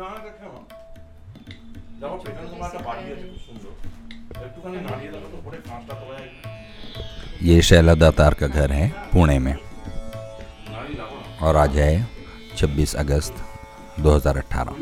নাড়াটা কেমন দেখো পেছনে তোমার একটা বাড়ি আছে খুব সুন্দর একটুখানি নাড়িয়ে দেখো তো পরে কাঁচটা তোলা যায় ये शैला दातार का घर है पुणे में নাড়িয়ে রাখো না और आज है 26 अगस्त 2018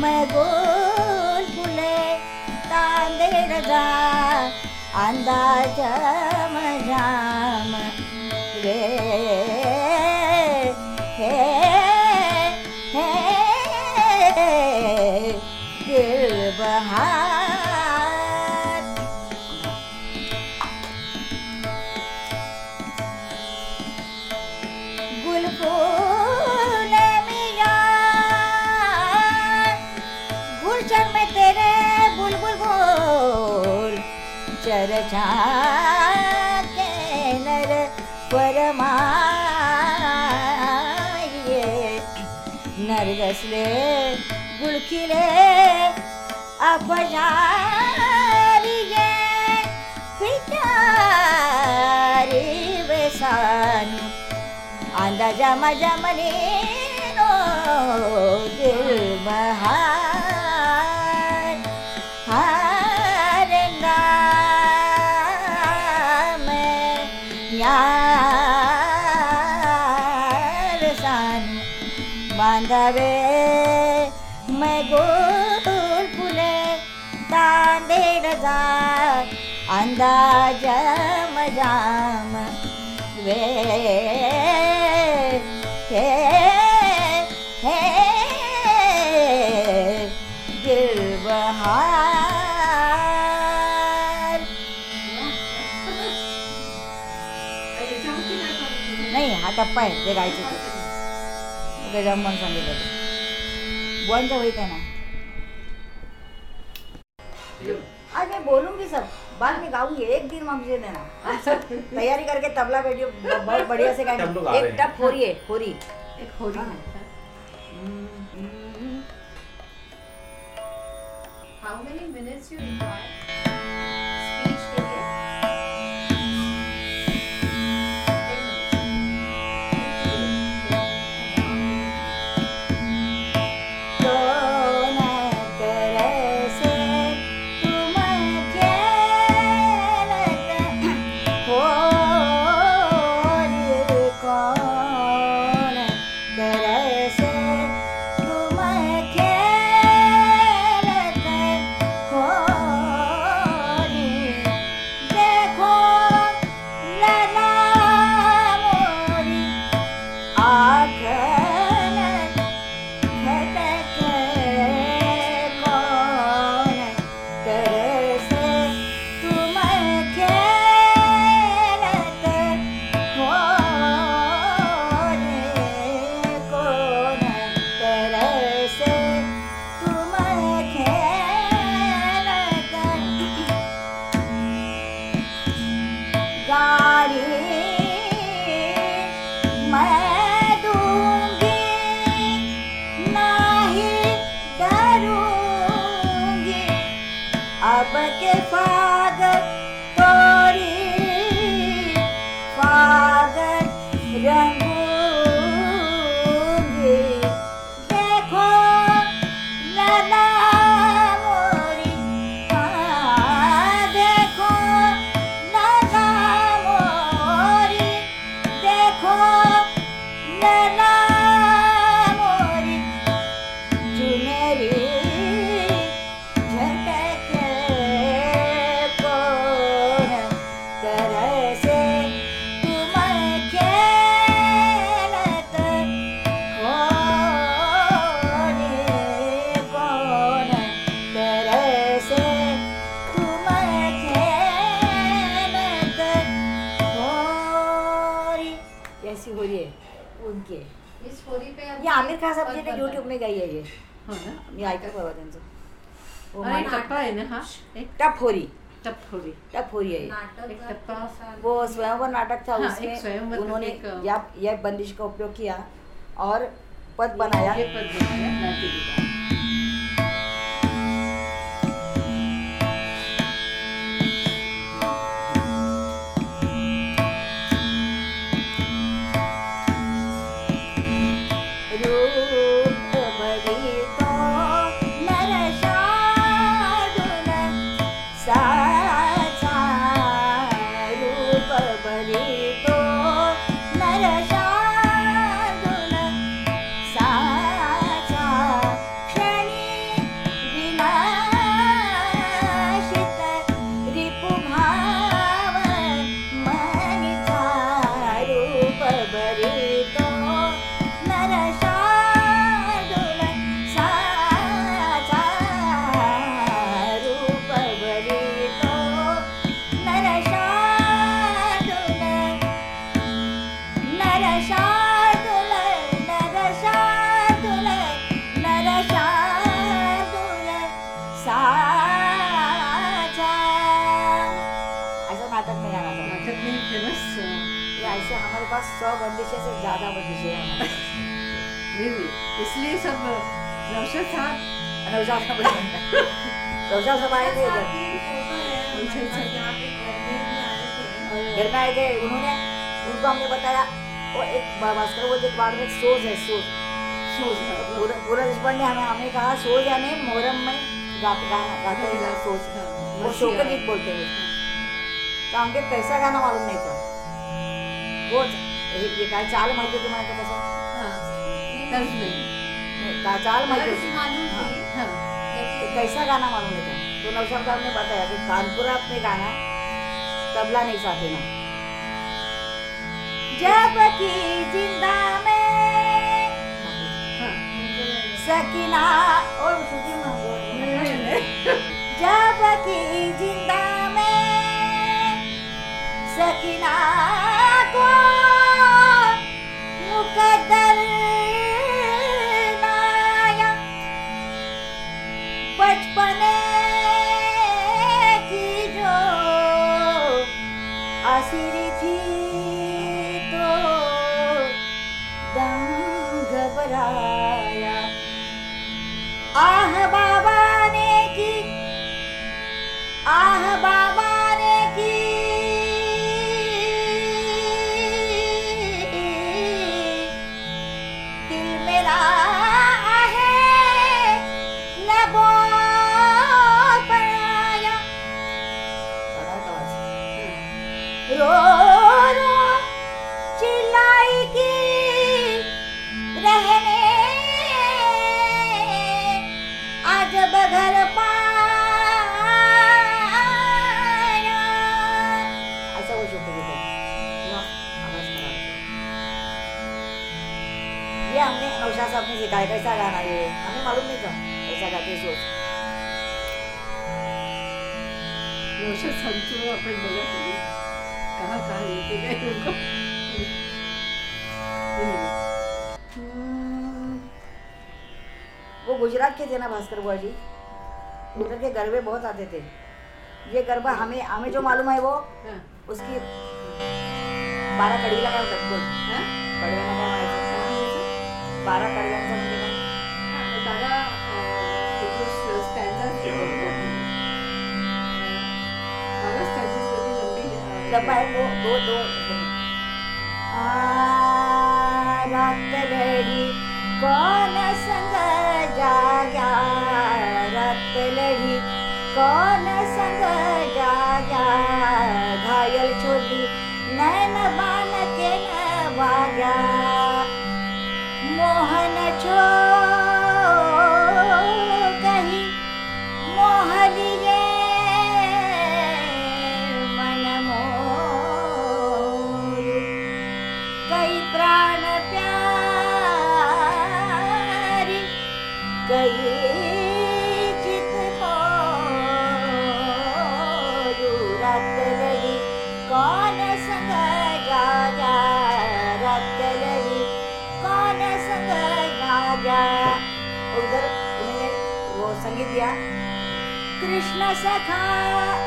मो पुने ताद अजा चर्चा के नर परमाये नरगसले गुलखिले अपजारिये पिटारी बेसानु अंदाजा मजा मनीनो दिल बहार अंदाज मजाम वे हे हे दिल बहार। नाही हा टप्पा आहे ते गायचे ते. गजाम म्हणून सांगितलं आहे ना आज मैं बोलूँगी सब बाद में गाऊँगी एक दिन मुझे देना। तैयारी करके तबला बैठियो बहुत बढ़िया से गाएँगे। एक टप टप होरी है होरी। एक होरी हाँ। है how many minutes you require है उनके। इस पे ये आमिर खान साहब जी ने यूट्यूब में गाई है ये। हाँ ना? ये बाबा त्यांचं वो और एक टप्पा है ना हाँ? एक है एक टप्पा। वो स्वयंवर नाटक था हाँ, उसमें। उन्होंने या यह बंदिश का उपयोग किया और पद बनाया। पास सौ बंदिशें से ज़्यादा बंदिशें हैं इसलिए सब नौशद साहब नौशाद साहब नौशाद साहब आए थे इधर। है यहाँ पे घर में आए थे उन्होंने उनको हमने बताया वो एक भास्कर वो जो बाढ़ में सोज है सोज पूरा देशपांडे हमें हमें कहा सोज यानी मोहरम में गाते गाना गाते हैं ना सोज वो गीत बोलते हैं। तो हमके कैसा गाना मालूम नहीं था। वो ये ये काय चाल माहिती कसं में नहीं, चा- चाल माहिती हाँ. कैसा गाना मालूम नहीं तो? नौशाद साहब ने बताया कि कानपुरा में गाना तबला नहीं साथ देना जब की ज़िंदा में हाँ. सकीना और मांगो जब की ज़िंदा में सकीना को बचपने की जो आसिरी सिखाया कैसा गाना ये हमें मालूम नहीं था कैसा गाते सोच नौशद संतो अपन बघा कधी कहाँ कहाँ लेके गए उनको वो गुजरात के थे ना भास्कर बुआ जी उधर के गरबे बहुत आते थे। ये गरबा हमें हमें जो मालूम है वो हाँ। उसकी बारह काय होतात बोल बारा म्हणजे काय दादा लंबी लंबा है वो दो दो आ, रात लड़ी कौन कृष्णसखा।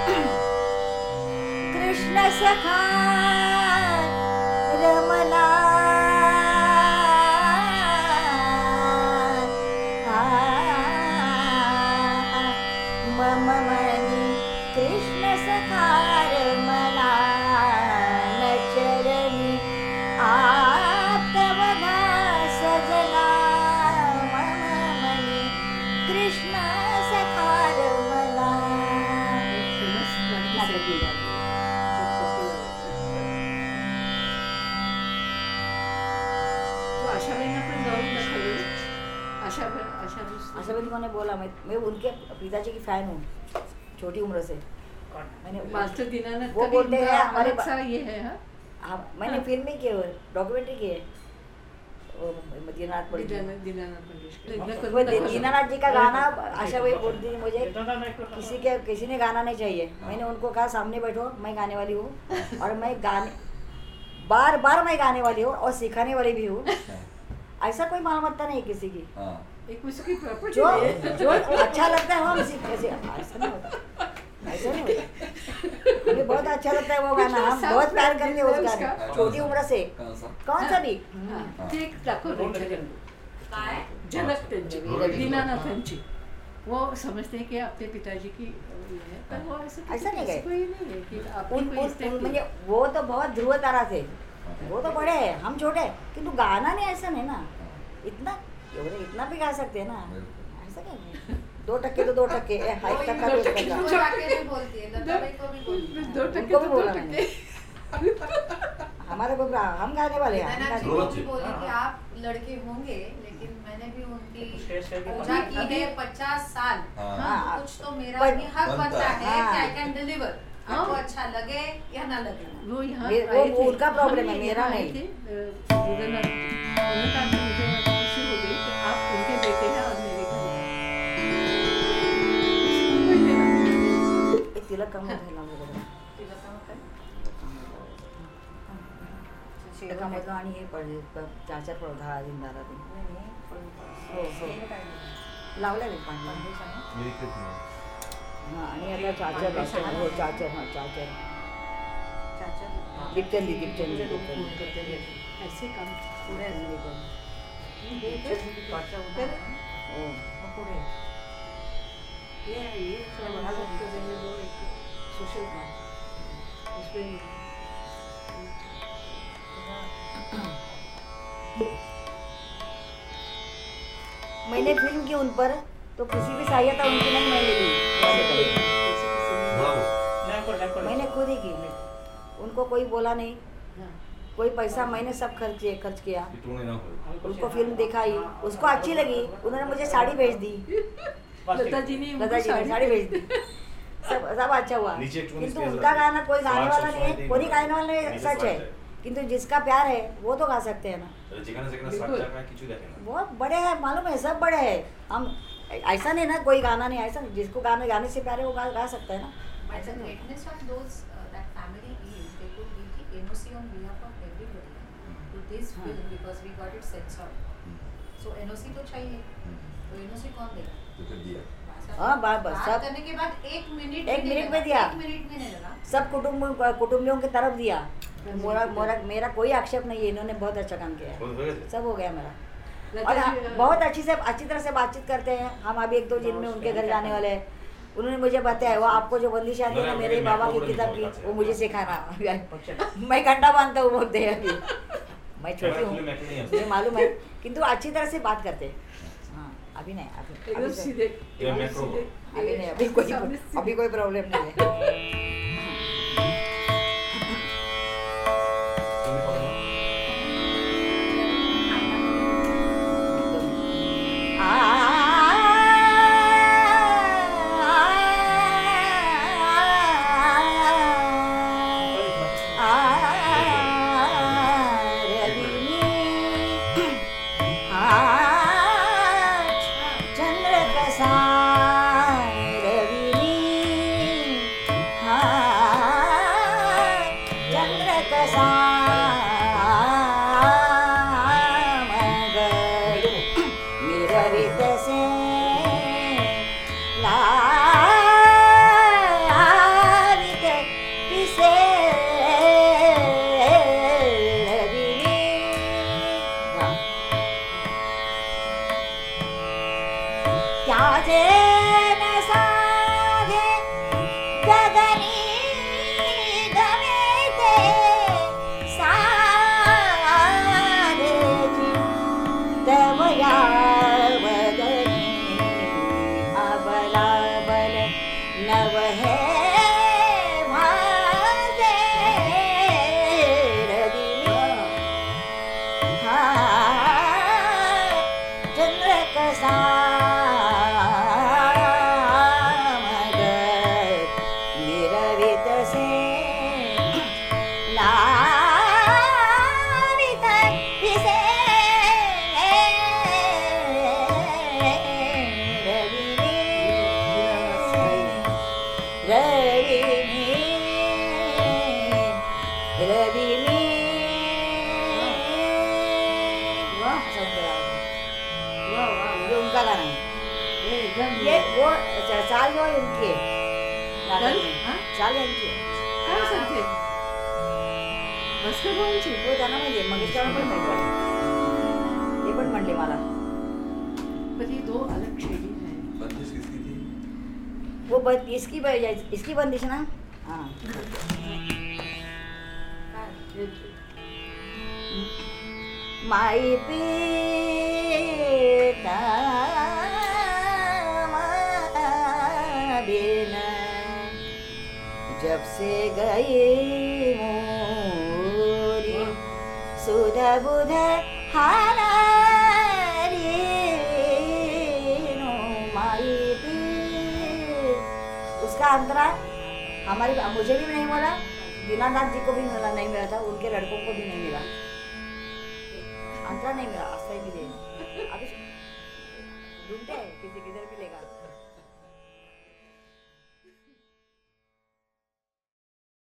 कृष्णसखा रमला। मम मन कृष्णसखा रमला। बोला मैं मैं उनके पिताजी की फ़ैन हूँ छोटी उम्र से। मैंने मास्टर दीनानाथ वो बोलते हैं हमारे ये है हाँ? हाँ मैंने फ़िल्म ही की है डॉक्यूमेंट्री की है। वो दीनानाथ दीनानाथ जी का गाना आशा भाई बोलती थी मुझे किसी के किसी ने गाना नहीं चाहिए। मैंने उनको कहा सामने बैठो मैं गाने वाली हूँ और मैं गाने बार बार मैं गाने वाली हूँ और सिखाने वाली भी हूँ। ऐसा कोई मालमत्ता नहीं किसी की। हाँ एक उसकी प्रॉपर्टी जो जो अच्छा लगता है वो हम सीख ऐसे ऐसा नहीं होता। ऐसा नहीं होता। मुझे बहुत अच्छा लगता है वो गाना। हम बहुत प्यार करते हैं उस गाने छोटी उम्र से। कौन सा? भी? हाँ, ते काय झलक त्यांची दीनानाथांची वो समझते हैं कि अपने पिताजी की है पर वो ऐसा नहीं है। है। म्हणजे वो तो बहुत ध्रुव तारा थे वो तो बड़े हैं हम छोटे हैं। किंतु गाना नहीं ऐसा नहीं ना। इतना एवढे इतना भी गा सकते हैं ना? ऐसा क्या दो टक्के तो दो टक्के ए, हाँ, एक टक्का तो एक टक्का है को दो टक्के भी तो दो टक्के। हमारे को हम गाने वाले हैं को बोली कि आप लड़के होंगे लेकिन मैंने भी उनकी पूजा की है पचास साल। हाँ। हाँ, कुछ तो मेरा भी हक बनता है। है। कि आई कैन डिलीवर आपको हाँ। अच्छा लगे या ना लगे। वो यहाँ वो- उनका problem है, मेरा नहीं। होतं लावलं तिलकामधलं आणि हे पडले चार चार पड दहा दिन दारा दिन हो हो लावलं मी पाणी हाँ आणि आता चार्जर लागतो हो चार्जर हाँ चार्जर दीपचंदी दीपचंदी दीपचंदी ऐसे काम पुढे. हो ये ये हैं एक सोशल काम उसमें मैंने फ़िल्म की उन पर तो किसी भी सहायता उनकी नहीं मैंने ली मैंने खुद ही की। उनको कोई बोला नहीं। हाँ, कोई पैसा मैंने सब खर्च किए खर्च किया। उनको फ़िल्म दिखाई। उसको अच्छी लगी। उन्होंने मुझे साड़ी भेज दी। लता जी ने लता जी ने साड़ी भेज दी सब सब अच्छा हुआ. किंतु उनका गाना कोई गाने वाला नहीं है कोई गाने वाला नहीं सच है। किंतु जिसका प्यार है वो तो गा सकते हैं ना। बहुत बड़े हैं मालूम है सब बड़े हैं। हम ऐसा नहीं ना कोई गाना नहीं ऐसा जिसको गाने गाने से प्यार है वो गा गा सकता है ना। ऐसा तो नहीं uh, हाँ। because we got it. So NOC तो चाहिए. तो NOC कौन देगा? तो दिया। हाँ, बात- बात सब- करने के बाद एक मिनट एक मिनट में दिया। मिनट में लगा। सब कुटुंब कुटुंबियों की तरफ़ दिया। मोरा मोरा मेरा कोई आक्षेप नहीं है इन्होंने बहुत अच्छा काम किया है? सब हो गया मेरा। और हाँ, बहुत अच्छी से अच्छी तरह से बातचीत करते हैं। हम अभी एक दो दिन में उनके घर जाने वाले हैं। उन्होंने मुझे बताया वो आपको जो बंदिश आती है ना मेरे बाबा की किताब की वो मुझे सिखाना। मैं घंटा बांधता हूँ बोलते हैं अभी। मैं छोटी हूँ। है। मुझे मालूम है। किंतु अच्छी तरह से बात करते हाँ। अभी नहीं अभी एकदम अभी से- सीधे ये एकदम मैक्रो। सीधे अभी नहीं अभी कोई सामने सीधे। अभी कोई प्रॉब्लम नहीं है तुम्ही गदनी दवे सारया वदनी अबलाबल नव हे माद चन्द्रक सा है है हाँ? साल है इनकी काय सांगते बास्केटबॉलची? हो त्यांना माहिती मंगेशकर पण माहिती वाटतं. ते पण म्हणले मला. पर ये दो अलग शैली है बंदिश किसकी थी? वो बंद इसकी इसकी बंदिश ना? हाँ. माई पीता जब से गई मोरी, सुध बुध उसका अंतरा, हमारे मुझे भी नहीं मिला दीनानाथ जी को भी मिला, नहीं मिला था, उनके लड़कों को भी नहीं मिला। अंतरा नहीं मिला अस्थाई भी दे अभी ढूंढते हैं, किसी किधर भी